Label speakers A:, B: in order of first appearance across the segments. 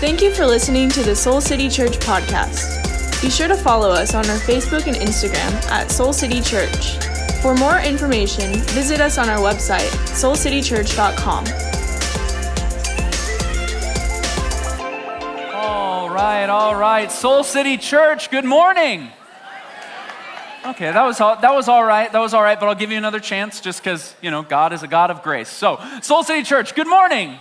A: Thank you for listening to the Soul City Church podcast. Be sure to follow us on our Facebook and Instagram at Soul City Church. For more information, visit us on our website, soulcitychurch.com.
B: All right, all right. Soul City Church, good morning. Okay, that was all, that was all right. That was all right, but I'll give you another chance just because, you know, God is a God of grace. So, Soul City Church, good morning.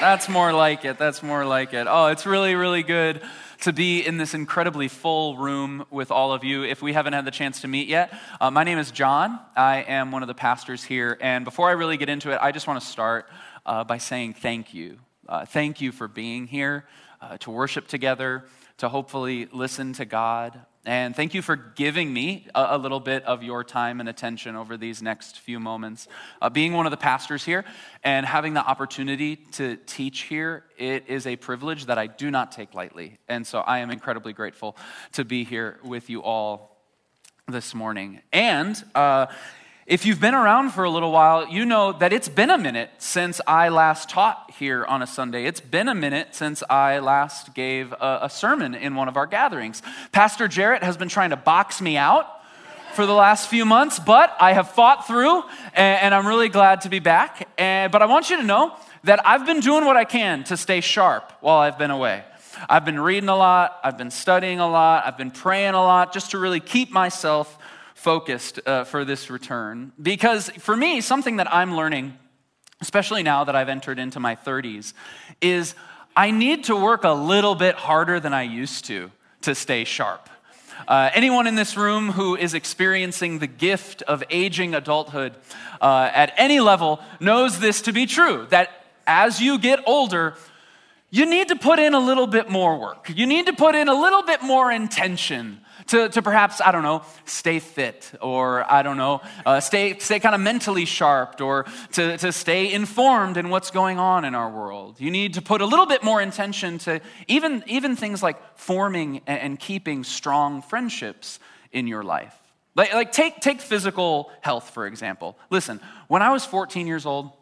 B: That's more like it. That's more like it. Oh, it's really, really good to be in this incredibly full room with all of you. If we haven't had the chance to meet yet, uh, my name is John. I am one of the pastors here. And before I really get into it, I just want to start uh, by saying thank you. Uh, thank you for being here uh, to worship together, to hopefully listen to God. And thank you for giving me a, little bit of your time and attention over these next few moments. Uh, being one of the pastors here and having the opportunity to teach here, it is a privilege that I do not take lightly. And so I am incredibly grateful to be here with you all this morning. And uh, if you've been around for a little while, you know that it's been a minute since I last taught here on a Sunday. It's been a minute since I last gave a, a, sermon in one of our gatherings. Pastor Jarrett has been trying to box me out for the last few months, but I have fought through, and, and I'm really glad to be back. And, but I want you to know that I've been doing what I can to stay sharp while I've been away. I've been reading a lot, I've been studying a lot, I've been praying a lot just to really keep myself focused uh, for this return. Because for me, something that I'm learning, especially now that I've entered into my 30s, is I need to work a little bit harder than I used to to stay sharp. Uh, anyone in this room who is experiencing the gift of aging adulthood uh, at any level knows this to be true that as you get older, you need to put in a little bit more work. You need to put in a little bit more intention to, to perhaps, I don't know, stay fit or, I don't know, uh, stay, stay kind of mentally sharp or to, to stay informed in what's going on in our world. You need to put a little bit more intention to even, even things like forming and, keeping strong friendships in your life. Like, like take, take physical health, for example. Listen, when I was 14 years old,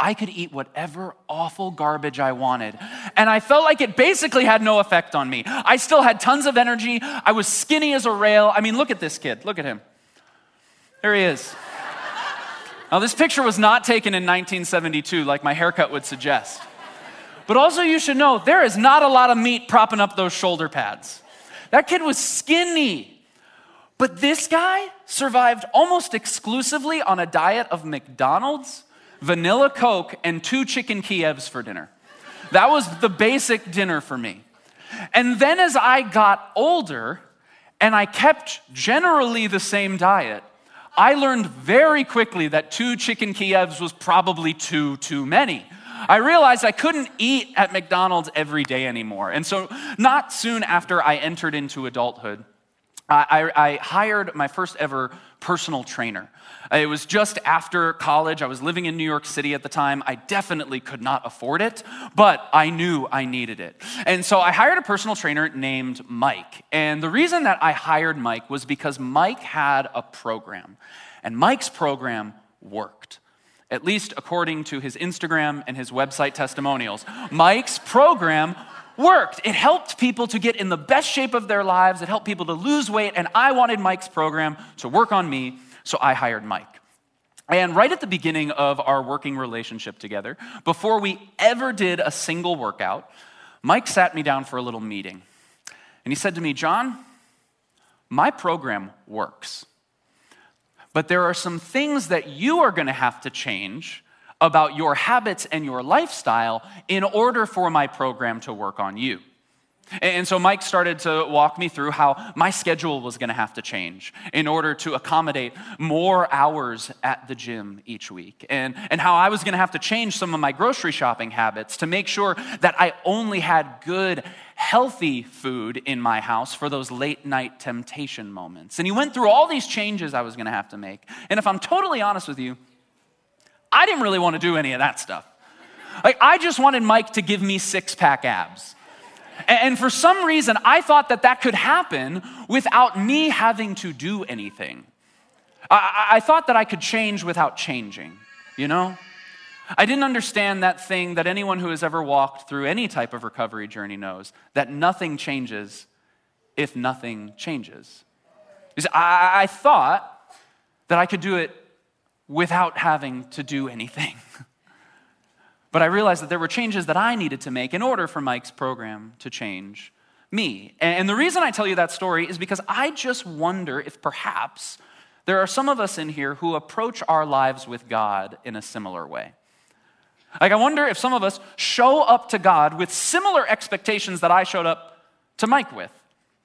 B: I could eat whatever awful garbage I wanted. And I felt like it basically had no effect on me. I still had tons of energy. I was skinny as a rail. I mean, look at this kid. Look at him. There he is. Now, this picture was not taken in 1972, like my haircut would suggest. But also, you should know there is not a lot of meat propping up those shoulder pads. That kid was skinny. But this guy survived almost exclusively on a diet of McDonald's vanilla Coke, and two chicken Kievs for dinner. That was the basic dinner for me. And then as I got older and I kept generally the same diet, I learned very quickly that two chicken Kievs was probably too, too many. I realized I couldn't eat at McDonald's every day anymore. And so, not soon after I entered into adulthood, I, I, hired my first ever personal trainer. It was just after college. I was living in New York City at the time. I definitely could not afford it, but I knew I needed it. And so I hired a personal trainer named Mike. And the reason that I hired Mike was because Mike had a program, and Mike's program worked at least according to his Instagram and his website testimonials. Mike's program worked. It helped people to get in the best shape of their lives, it helped people to lose weight, and I wanted Mike's program to work on me, so I hired Mike. And right at the beginning of our working relationship together, before we ever did a single workout, Mike sat me down for a little meeting. And he said to me, John, my program works. But there are some things that you are going to have to change about your habits and your lifestyle in order for my program to work on you. And so Mike started to walk me through how my schedule was going to have to change in order to accommodate more hours at the gym each week. And, and how I was going to have to change some of my grocery shopping habits to make sure that I only had good, healthy food in my house for those late night temptation moments. And he went through all these changes I was going to have to make. And if I'm totally honest with you, I didn't really want to do any of that stuff. Like, I just wanted Mike to give me six pack abs. And for some reason, I thought that that could happen without me having to do anything. I, I thought that I could change without changing, you know? I didn't understand that thing that anyone who has ever walked through any type of recovery journey knows that nothing changes if nothing changes. I, I thought that I could do it without having to do anything. but I realized that there were changes that I needed to make in order for Mike's program to change me. And the reason I tell you that story is because I just wonder if perhaps there are some of us in here who approach our lives with God in a similar way. Like, I wonder if some of us show up to God with similar expectations that I showed up to Mike with.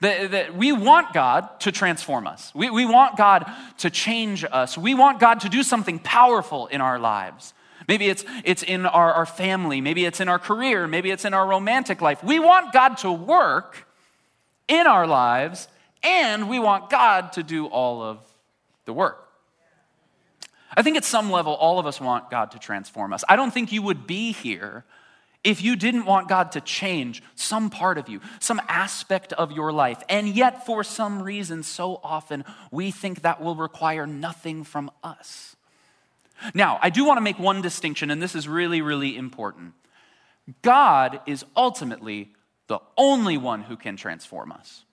B: That, that, we want God to transform us. We, we want God to change us. We want God to do something powerful in our lives. Maybe it's, it's in our, our family. Maybe it's in our career. Maybe it's in our romantic life. We want God to work in our lives, and we want God to do all of the work. I think at some level, all of us want God to transform us. I don't think you would be here if you didn't want God to change some part of you, some aspect of your life. And yet, for some reason, so often we think that will require nothing from us. Now, I do want to make one distinction, and this is really, really important. God is ultimately the only one who can transform us.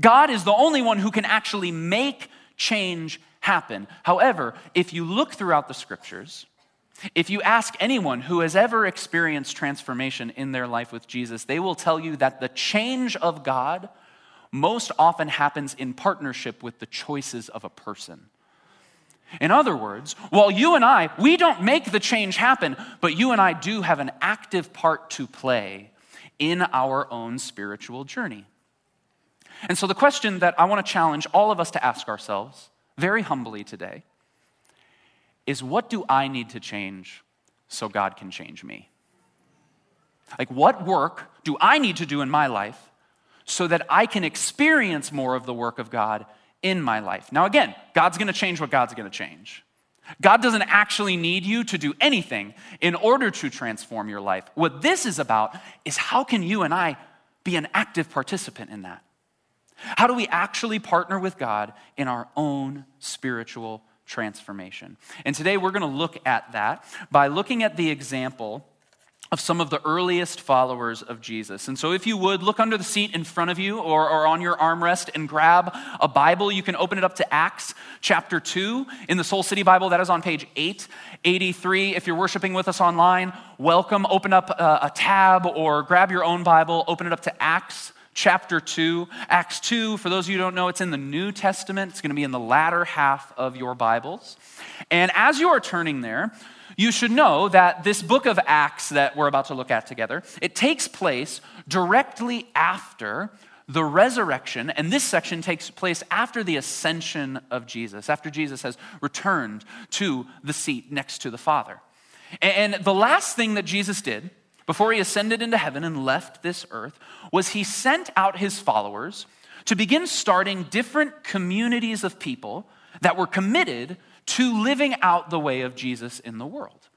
B: God is the only one who can actually make change happen. However, if you look throughout the scriptures, if you ask anyone who has ever experienced transformation in their life with Jesus, they will tell you that the change of God most often happens in partnership with the choices of a person. In other words, while you and I, we don't make the change happen, but you and I do have an active part to play in our own spiritual journey. And so, the question that I want to challenge all of us to ask ourselves very humbly today is what do I need to change so God can change me? Like, what work do I need to do in my life so that I can experience more of the work of God in my life? Now, again, God's gonna change what God's gonna change. God doesn't actually need you to do anything in order to transform your life. What this is about is how can you and I be an active participant in that? How do we actually partner with God in our own spiritual transformation? And today we're going to look at that by looking at the example of some of the earliest followers of Jesus. And so, if you would, look under the seat in front of you or, or, on your armrest and grab a Bible. You can open it up to Acts chapter 2 in the Soul City Bible. That is on page 883. If you're worshiping with us online, welcome. Open up a, a tab or grab your own Bible, open it up to Acts chapter 2. Acts 2, for those of you who don't know, it's in the New Testament. It's going to be in the latter half of your Bibles. And as you are turning there, you should know that this book of Acts that we're about to look at together, it takes place directly after the resurrection, and this section takes place after the ascension of Jesus, after Jesus has returned to the seat next to the Father. And the last thing that Jesus did before he ascended into heaven and left this earth was he sent out his followers to begin starting different communities of people that were committed to living out the way of Jesus in the world.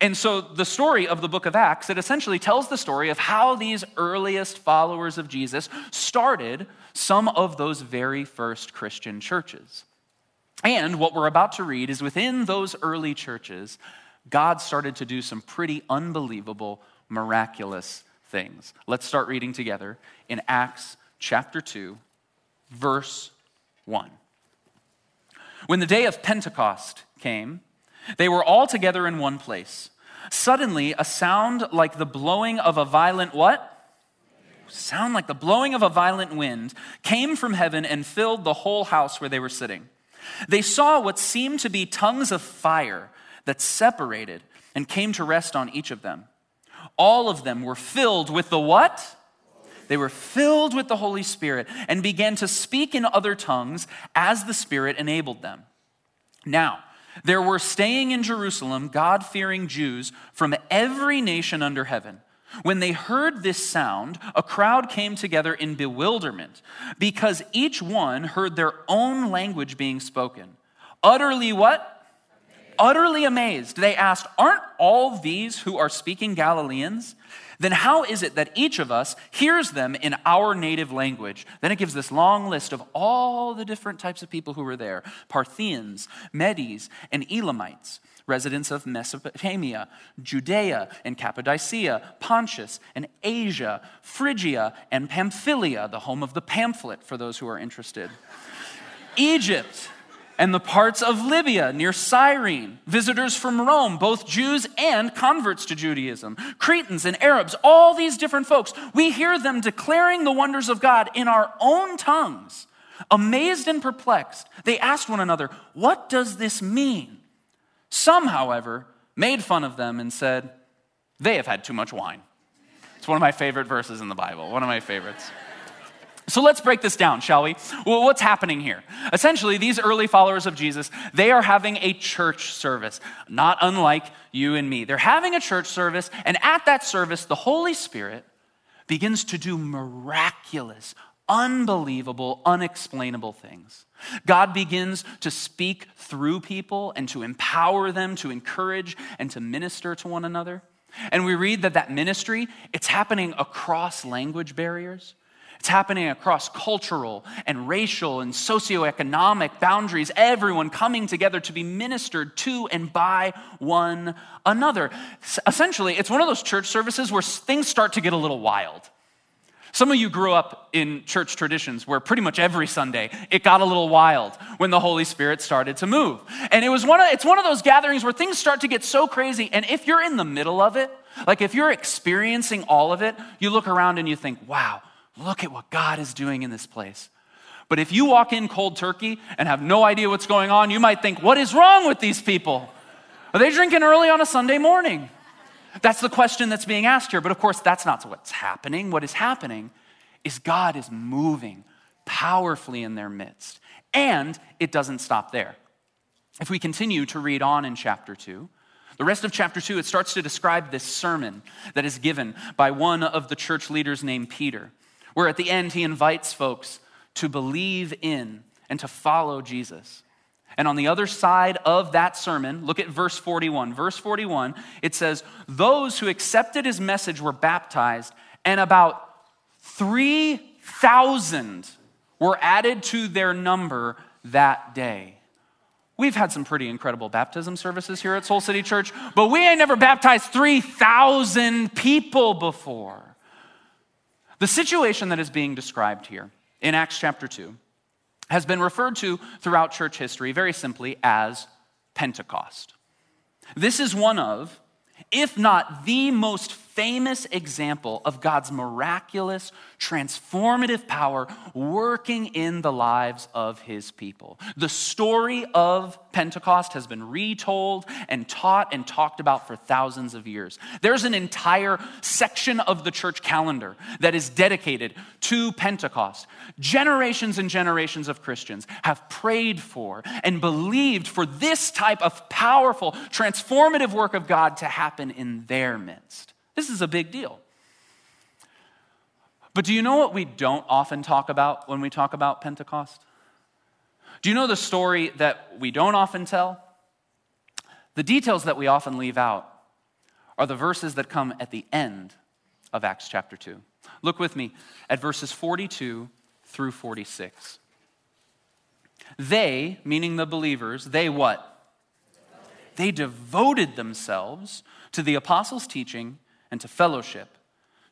B: And so the story of the book of Acts, it essentially tells the story of how these earliest followers of Jesus started some of those very first Christian churches. And what we're about to read is within those early churches, God started to do some pretty unbelievable miraculous things. Let's start reading together in Acts chapter 2, verse 1. When the day of Pentecost came, they were all together in one place. Suddenly, a sound like the blowing of a violent what? Sound like the blowing of a violent wind came from heaven and filled the whole house where they were sitting. They saw what seemed to be tongues of fire that separated and came to rest on each of them all of them were filled with the what? They were filled with the Holy Spirit and began to speak in other tongues as the Spirit enabled them. Now, there were staying in Jerusalem God fearing Jews from every nation under heaven. When they heard this sound, a crowd came together in bewilderment because each one heard their own language being spoken. Utterly what? utterly amazed, they asked, Aren't all these who are speaking Galileans? Then how is it that each of us hears them in our native language? Then it gives this long list of all the different types of people who were there Parthians, Medes, and Elamites, residents of Mesopotamia, Judea and Cappadocia, Pontus and Asia, Phrygia and Pamphylia, the home of the pamphlet for those who are interested, Egypt and the parts of Libya near Cyrene, visitors from Rome, both Jews and converts to Judaism, Cretans and Arabs, all these different folks. We hear them declaring the wonders of God in our own tongues. Amazed and perplexed, they asked one another, What does this mean? Some, however, made fun of them and said, They have had too much wine. It's one of my favorite verses in the Bible, one of my favorites. So let's break this down, shall we? Well, what's happening here? Essentially, these early followers of Jesus, they are having a church service, not unlike you and me. They're having a church service, and at that service, the Holy Spirit begins to do miraculous, unbelievable, unexplainable things. God begins to speak through people and to empower them, to encourage and to minister to one another. And we read that that ministry, it's happening across language barriers. It's happening across cultural and racial and socioeconomic boundaries, everyone coming together to be ministered to and by one another. Essentially, it's one of those church services where things start to get a little wild. Some of you grew up in church traditions where pretty much every Sunday it got a little wild when the Holy Spirit started to move. And it was one of, it's one of those gatherings where things start to get so crazy. And if you're in the middle of it, like if you're experiencing all of it, you look around and you think, wow, Look at what God is doing in this place. But if you walk in cold turkey and have no idea what's going on, you might think, what is wrong with these people? Are they drinking early on a Sunday morning? That's the question that's being asked here. But of course, that's not what's happening. What is happening is God is moving powerfully in their midst. And it doesn't stop there. If we continue to read on in chapter 2, the rest of chapter 2, it starts to describe this sermon that is given by one of the church leaders named Peter where at the end he invites folks to believe in and to follow Jesus. And on the other side of that sermon, look at verse 41. Verse 41, it says, Those who accepted his message were baptized, and about 3,000 were added to their number that day. We've had some pretty incredible baptism services here at Soul City Church, but we ain't never baptized 3,000 people before. The situation that is being described here in Acts chapter 2 has been referred to throughout church history very simply as Pentecost. This is one of, if not the most famous example of God's miraculous, transformative power working in the lives of his people. The story of Pentecost has been retold and taught and talked about for thousands of years. There's an entire section of the church calendar that is dedicated to Pentecost. Generations and generations of Christians have prayed for and believed for this type of powerful, transformative work of God to happen in their midst. This is a big deal. But do you know what we don't often talk about when we talk about Pentecost? Do you know the story that we don't often tell? The details that we often leave out are the verses that come at the end of Acts chapter 2. Look with me at verses 42 through 46. They, meaning the believers, they what? They devoted themselves to the apostles' teaching and to fellowship,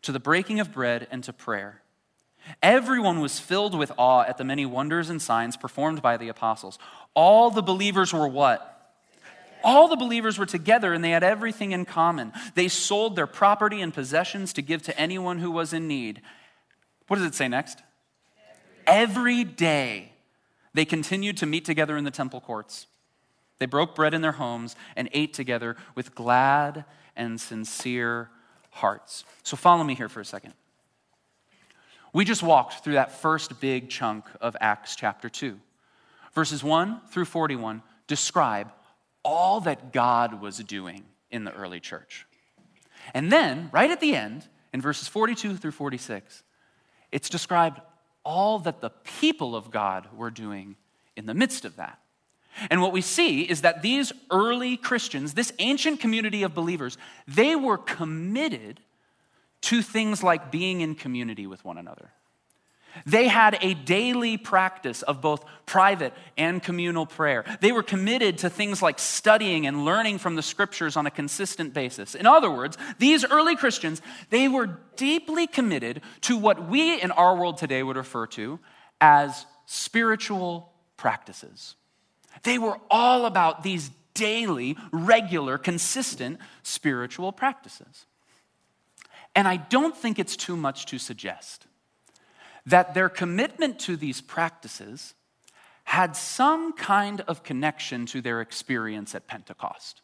B: to the breaking of bread and to prayer. Everyone was filled with awe at the many wonders and signs performed by the apostles. All the believers were what? All the believers were together and they had everything in common. They sold their property and possessions to give to anyone who was in need. What does it say next? Every day they continued to meet together in the temple courts. They broke bread in their homes and ate together with glad and sincere hearts. So follow me here for a second. We just walked through that first big chunk of Acts chapter 2. Verses 1 through 41 describe all that God was doing in the early church. And then, right at the end, in verses 42 through 46, it's described all that the people of God were doing in the midst of that. And what we see is that these early Christians, this ancient community of believers, they were committed to things like being in community with one another. They had a daily practice of both private and communal prayer. They were committed to things like studying and learning from the scriptures on a consistent basis. In other words, these early Christians, they were deeply committed to what we in our world today would refer to as spiritual practices. They were all about these daily, regular, consistent spiritual practices. And I don't think it's too much to suggest that their commitment to these practices had some kind of connection to their experience at Pentecost.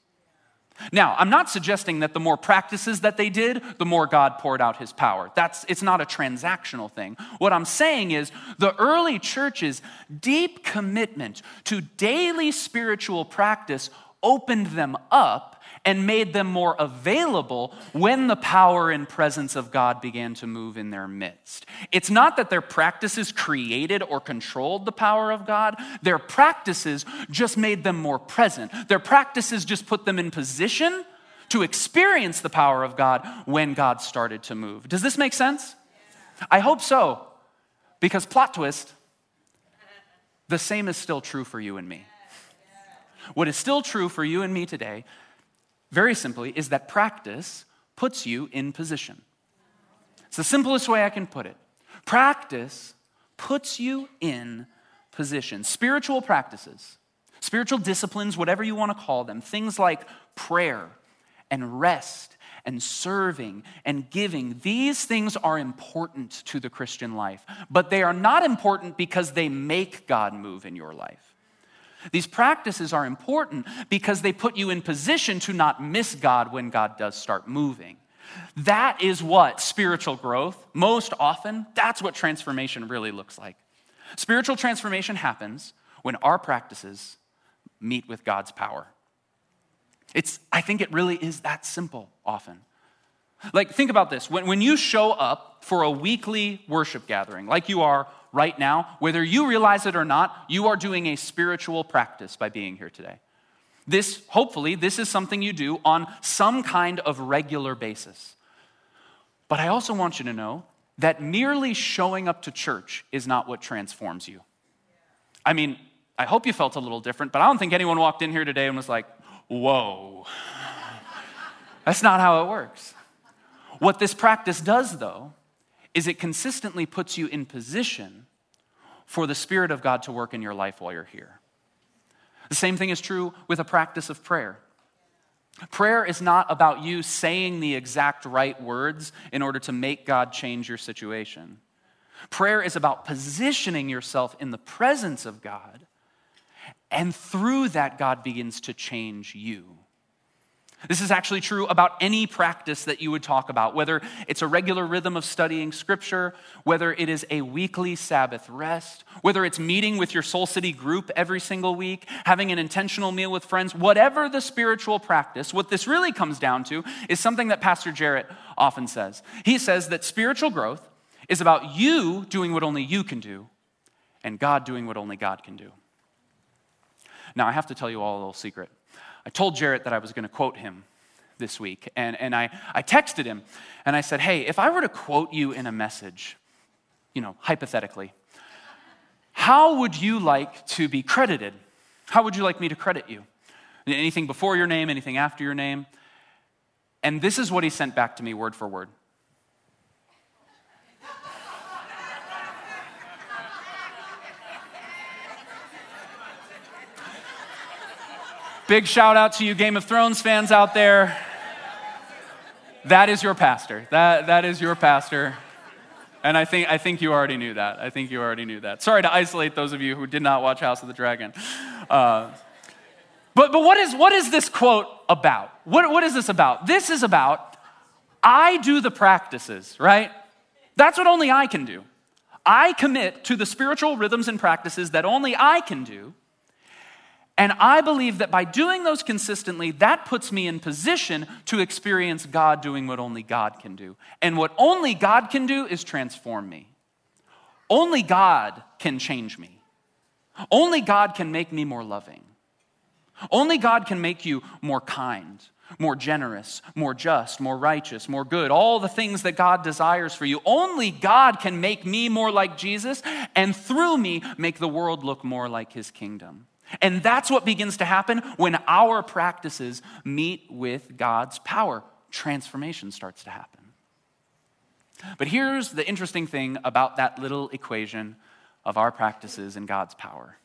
B: Now, I'm not suggesting that the more practices that they did, the more God poured out his power. That's it's not a transactional thing. What I'm saying is the early church's deep commitment to daily spiritual practice opened them up and made them more available when the power and presence of God began to move in their midst. It's not that their practices created or controlled the power of God, their practices just made them more present. Their practices just put them in position to experience the power of God when God started to move. Does this make sense? I hope so, because plot twist, the same is still true for you and me. What is still true for you and me today very simply, is that practice puts you in position. It's the simplest way I can put it. Practice puts you in position. Spiritual practices, spiritual disciplines, whatever you want to call them, things like prayer and rest and serving and giving, these things are important to the Christian life, but they are not important because they make God move in your life. These practices are important because they put you in position to not miss God when God does start moving. That is what spiritual growth, most often, that's what transformation really looks like. Spiritual transformation happens when our practices meet with God's power. It's, I think it really is that simple often. Like, think about this. When, when you show up for a weekly worship gathering, like you are right now, whether you realize it or not, you are doing a spiritual practice by being here today. This, hopefully, this is something you do on some kind of regular basis. But I also want you to know that merely showing up to church is not what transforms you. I mean, I hope you felt a little different, but I don't think anyone walked in here today and was like, whoa. That's not how it works. What this practice does, though, is it consistently puts you in position for the Spirit of God to work in your life while you're here. The same thing is true with a practice of prayer. Prayer is not about you saying the exact right words in order to make God change your situation. Prayer is about positioning yourself in the presence of God, and through that, God begins to change you. This is actually true about any practice that you would talk about, whether it's a regular rhythm of studying scripture, whether it is a weekly Sabbath rest, whether it's meeting with your Soul City group every single week, having an intentional meal with friends, whatever the spiritual practice, what this really comes down to is something that Pastor Jarrett often says. He says that spiritual growth is about you doing what only you can do and God doing what only God can do. Now, I have to tell you all a little secret. I told Jarrett that I was going to quote him this week. And, and I, I texted him and I said, Hey, if I were to quote you in a message, you know, hypothetically, how would you like to be credited? How would you like me to credit you? Anything before your name, anything after your name? And this is what he sent back to me word for word. Big shout out to you, Game of Thrones fans out there. That is your pastor. That, that is your pastor. And I think, I think you already knew that. I think you already knew that. Sorry to isolate those of you who did not watch House of the Dragon. Uh, but but what, is, what is this quote about? What, what is this about? This is about I do the practices, right? That's what only I can do. I commit to the spiritual rhythms and practices that only I can do. And I believe that by doing those consistently, that puts me in position to experience God doing what only God can do. And what only God can do is transform me. Only God can change me. Only God can make me more loving. Only God can make you more kind, more generous, more just, more righteous, more good, all the things that God desires for you. Only God can make me more like Jesus and through me make the world look more like his kingdom. And that's what begins to happen when our practices meet with God's power. Transformation starts to happen. But here's the interesting thing about that little equation of our practices and God's power.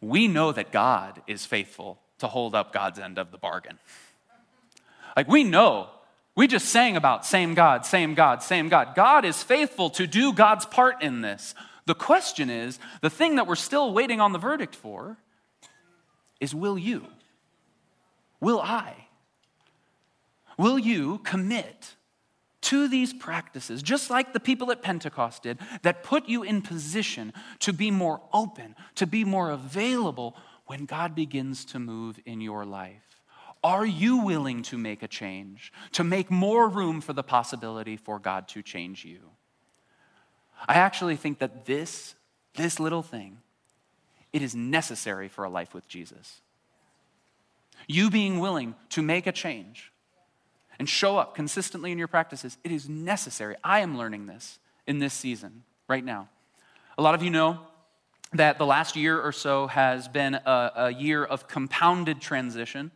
B: We know that God is faithful to hold up God's end of the bargain. Like we know, we just sang about same God, same God, same God. God is faithful to do God's part in this. The question is the thing that we're still waiting on the verdict for is will you? Will I? Will you commit to these practices, just like the people at Pentecost did, that put you in position to be more open, to be more available when God begins to move in your life? Are you willing to make a change, to make more room for the possibility for God to change you? I actually think that this, this little thing, it is necessary for a life with Jesus. You being willing to make a change and show up consistently in your practices, it is necessary. I am learning this in this season right now. A lot of you know that the last year or so has been a, a, year of compounded transition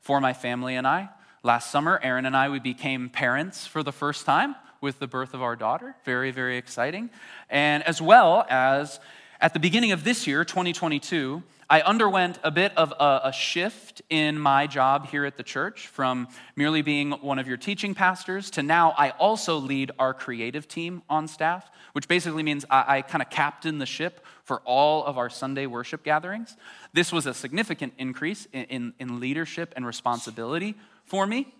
B: for my family and I. Last summer, Aaron and I, we became parents for the first time with the birth of our daughter. Very, very exciting. And as well as at the beginning of this year, 2022, I underwent a bit of a, a, shift in my job here at the church from merely being one of your teaching pastors to now I also lead our creative team on staff, which basically means I, I kind of captain the ship for all of our Sunday worship gatherings. This was a significant increase in, in, in leadership and responsibility for me.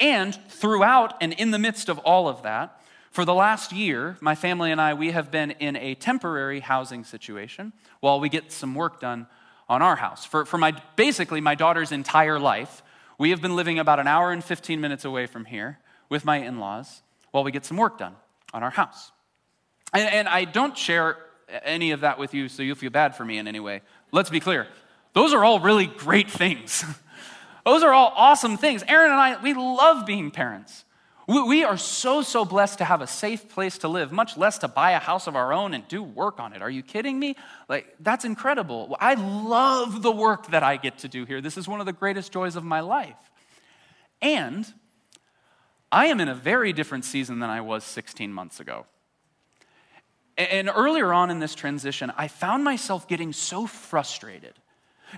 B: And throughout and in the midst of all of that, for the last year, my family and I, we have been in a temporary housing situation while we get some work done on our house. For, for my, basically my daughter's entire life, we have been living about an hour and 15 minutes away from here with my in laws while we get some work done on our house. And, and I don't share any of that with you so you'll feel bad for me in any way. Let's be clear. Those are all really great things. Those are all awesome things. Aaron and I, we love being parents. We are so, so blessed to have a safe place to live, much less to buy a house of our own and do work on it. Are you kidding me? Like, that's incredible. I love the work that I get to do here. This is one of the greatest joys of my life. And I am in a very different season than I was 16 months ago. And earlier on in this transition, I found myself getting so frustrated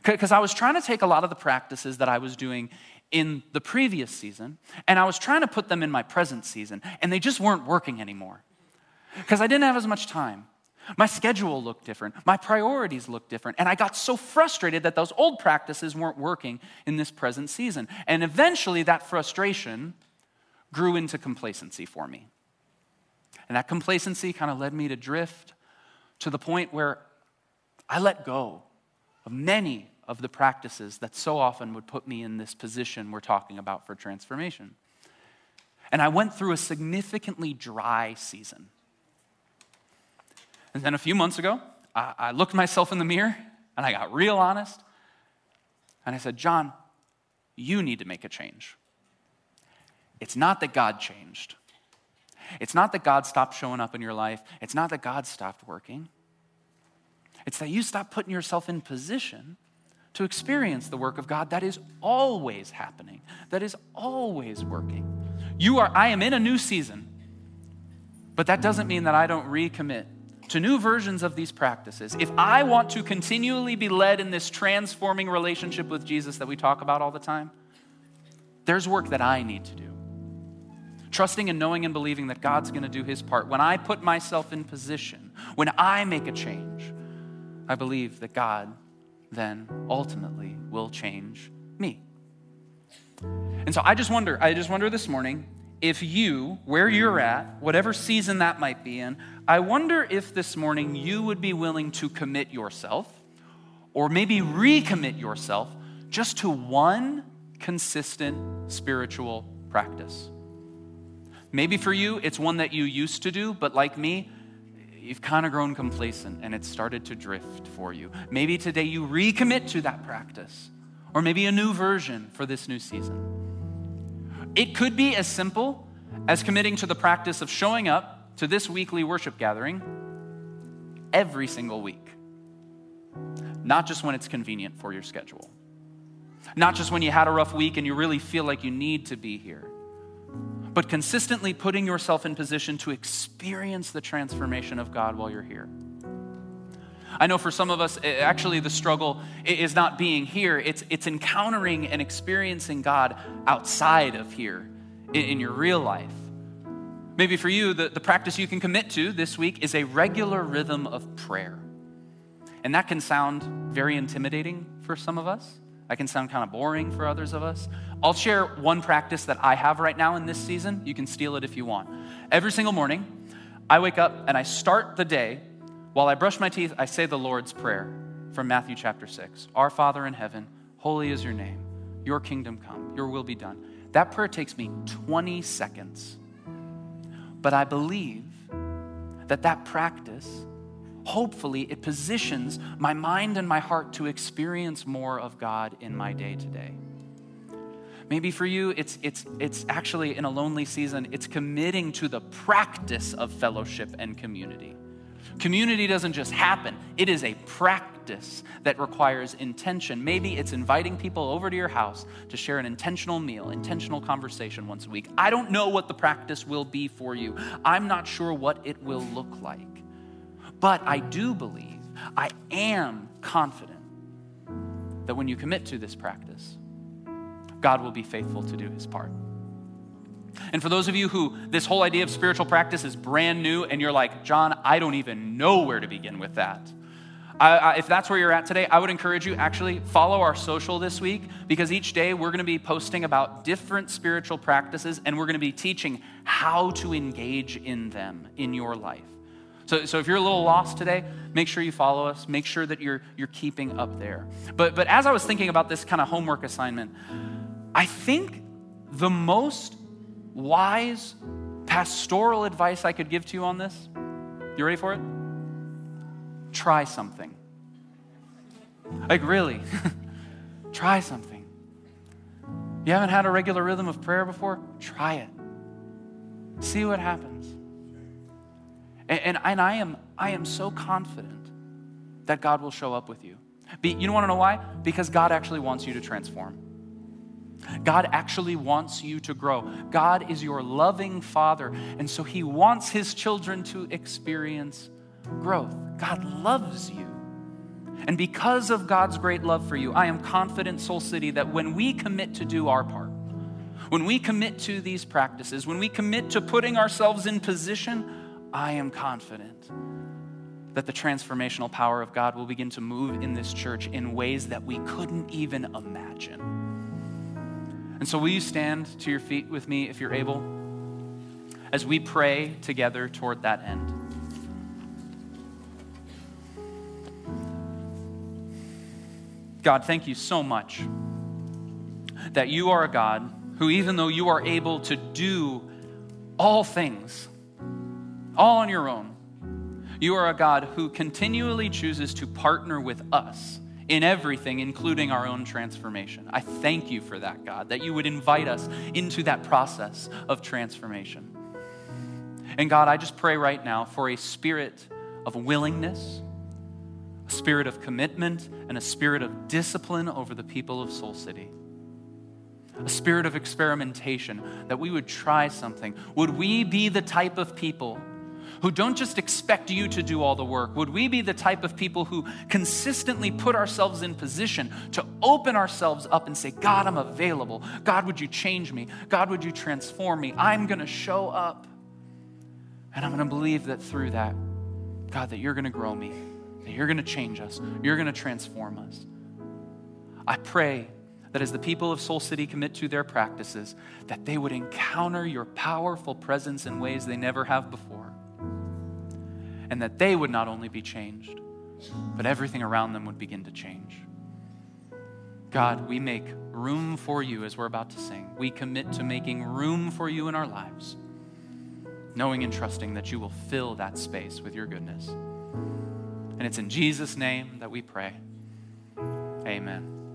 B: because I was trying to take a lot of the practices that I was doing in the previous season and I was trying to put them in my present season, and they just weren't working anymore because I didn't have as much time. My schedule looked different, my priorities looked different, and I got so frustrated that those old practices weren't working in this present season. And eventually, that frustration grew into complacency for me. And that complacency kind of led me to drift to the point where I let go of many of the practices that so often would put me in this position we're talking about for transformation. And I went through a significantly dry season. And then a few months ago, I, I looked myself in the mirror and I got real honest. And I said, John, you need to make a change. It's not that God changed. It's not that God stopped showing up in your life. It's not that God stopped working. It's that you stop putting yourself in position to experience the work of God that is always happening, that is always working. You are, I am in a new season, but that doesn't mean that I don't recommit to new versions of these practices. If I want to continually be led in this transforming relationship with Jesus that we talk about all the time, there's work that I need to do trusting and knowing and believing that God's going to do his part. When I put myself in position, when I make a change, I believe that God then ultimately will change me. And so I just wonder, I just wonder this morning if you, where you're at, whatever season that might be in, I wonder if this morning you would be willing to commit yourself or maybe recommit yourself just to one consistent spiritual practice. Maybe for you, it's one that you used to do, but like me, you've kind of grown complacent and it's started to drift for you. Maybe today you recommit to that practice. or maybe a new version for this new season. It could be as simple as committing to the practice of showing up to this weekly worship gathering every single week, not just when it's convenient for your schedule, not just when you had a rough week and you really feel like you need to be here, but consistently putting yourself in position to experience the transformation of God while you're here. I know for some of us, actually, the struggle is not being here, it's, it's encountering and experiencing God outside of here in, in your real life. Maybe for you, the, the practice you can commit to this week is a regular rhythm of prayer. And that can sound very intimidating for some of us. That can sound kind of boring for others of us. I'll share one practice that I have right now in this season. You can steal it if you want. Every single morning, I wake up and I start the day while I brush my teeth, I say the Lord's Prayer from Matthew chapter 6. Our Father in heaven, holy is your name. Your kingdom come, your will be done. That prayer takes me 20 seconds. But I believe that that practice, hopefully, it positions my mind and my heart to experience more of God in my day to day. Maybe for you, it's, it's, it's actually in a lonely season, it's committing to the practice of fellowship and community. Community doesn't just happen, it is a practice that requires intention. Maybe it's inviting people over to your house to share an intentional meal, intentional conversation once a week. I don't know what the practice will be for you, I'm not sure what it will look like. But I do believe, I am confident that when you commit to this practice, God will be faithful to do his part. And for those of you who this whole idea of spiritual practice is brand new and you're like, John, I don't even know where to begin with that. I, I, if that's where you're at today, I would encourage you actually follow our social this week because each day we're going to be posting about different spiritual practices and we're going to be teaching how to engage in them in your life. So, so if you're a little lost today, make sure you follow us. Make sure that you're, you're keeping up there. But, but as I was thinking about this kind of homework assignment, I think the most wise pastoral advice I could give to you on this? You ready for it? Try something. Like, really, try something. You haven't had a regular rhythm of prayer before? Try it. See what happens. And, and, and I, am, I am so confident that God will show up with you. Be, you want to know why? Because God actually wants you to transform. God actually wants you to grow. God is your loving Father, and so He wants His children to experience growth. God loves you. And because of God's great love for you, I am confident, Soul City, that when we commit to do our part, when we commit to these practices, when we commit to putting ourselves in position, I am confident that the transformational power of God will begin to move in this church in ways that we couldn't even imagine. And so, will you stand to your feet with me if you're able as we pray together toward that end? God, thank you so much that you are a God who, even though you are able to do all things, all on your own, you are a God who continually chooses to partner with us in everything, including our own transformation. I thank you for that, God, that you would invite us into that process of transformation. And God, I just pray right now for a spirit of willingness, a spirit of commitment, and a spirit of discipline over the people of Soul City. A spirit of experimentation, that we would try something. Would we be the type of people who don't just expect you to do all the work? Would we be the type of people who consistently put ourselves in position to open ourselves up and say, God, I'm available. God, would you change me? God, would you transform me? I'm going to show up. And I'm going to believe that through that, God, that you're going to grow me, that you're going to change us, you're going to transform us. I pray that as the people of Soul City commit to their practices, that they would encounter your powerful presence in ways they never have before and that they would not only be changed, but everything around them would begin to change. God, we make room for you as we're about to sing. We commit to making room for you in our lives, knowing and trusting that you will fill that space with your goodness. And it's in Jesus' name that we pray. Amen.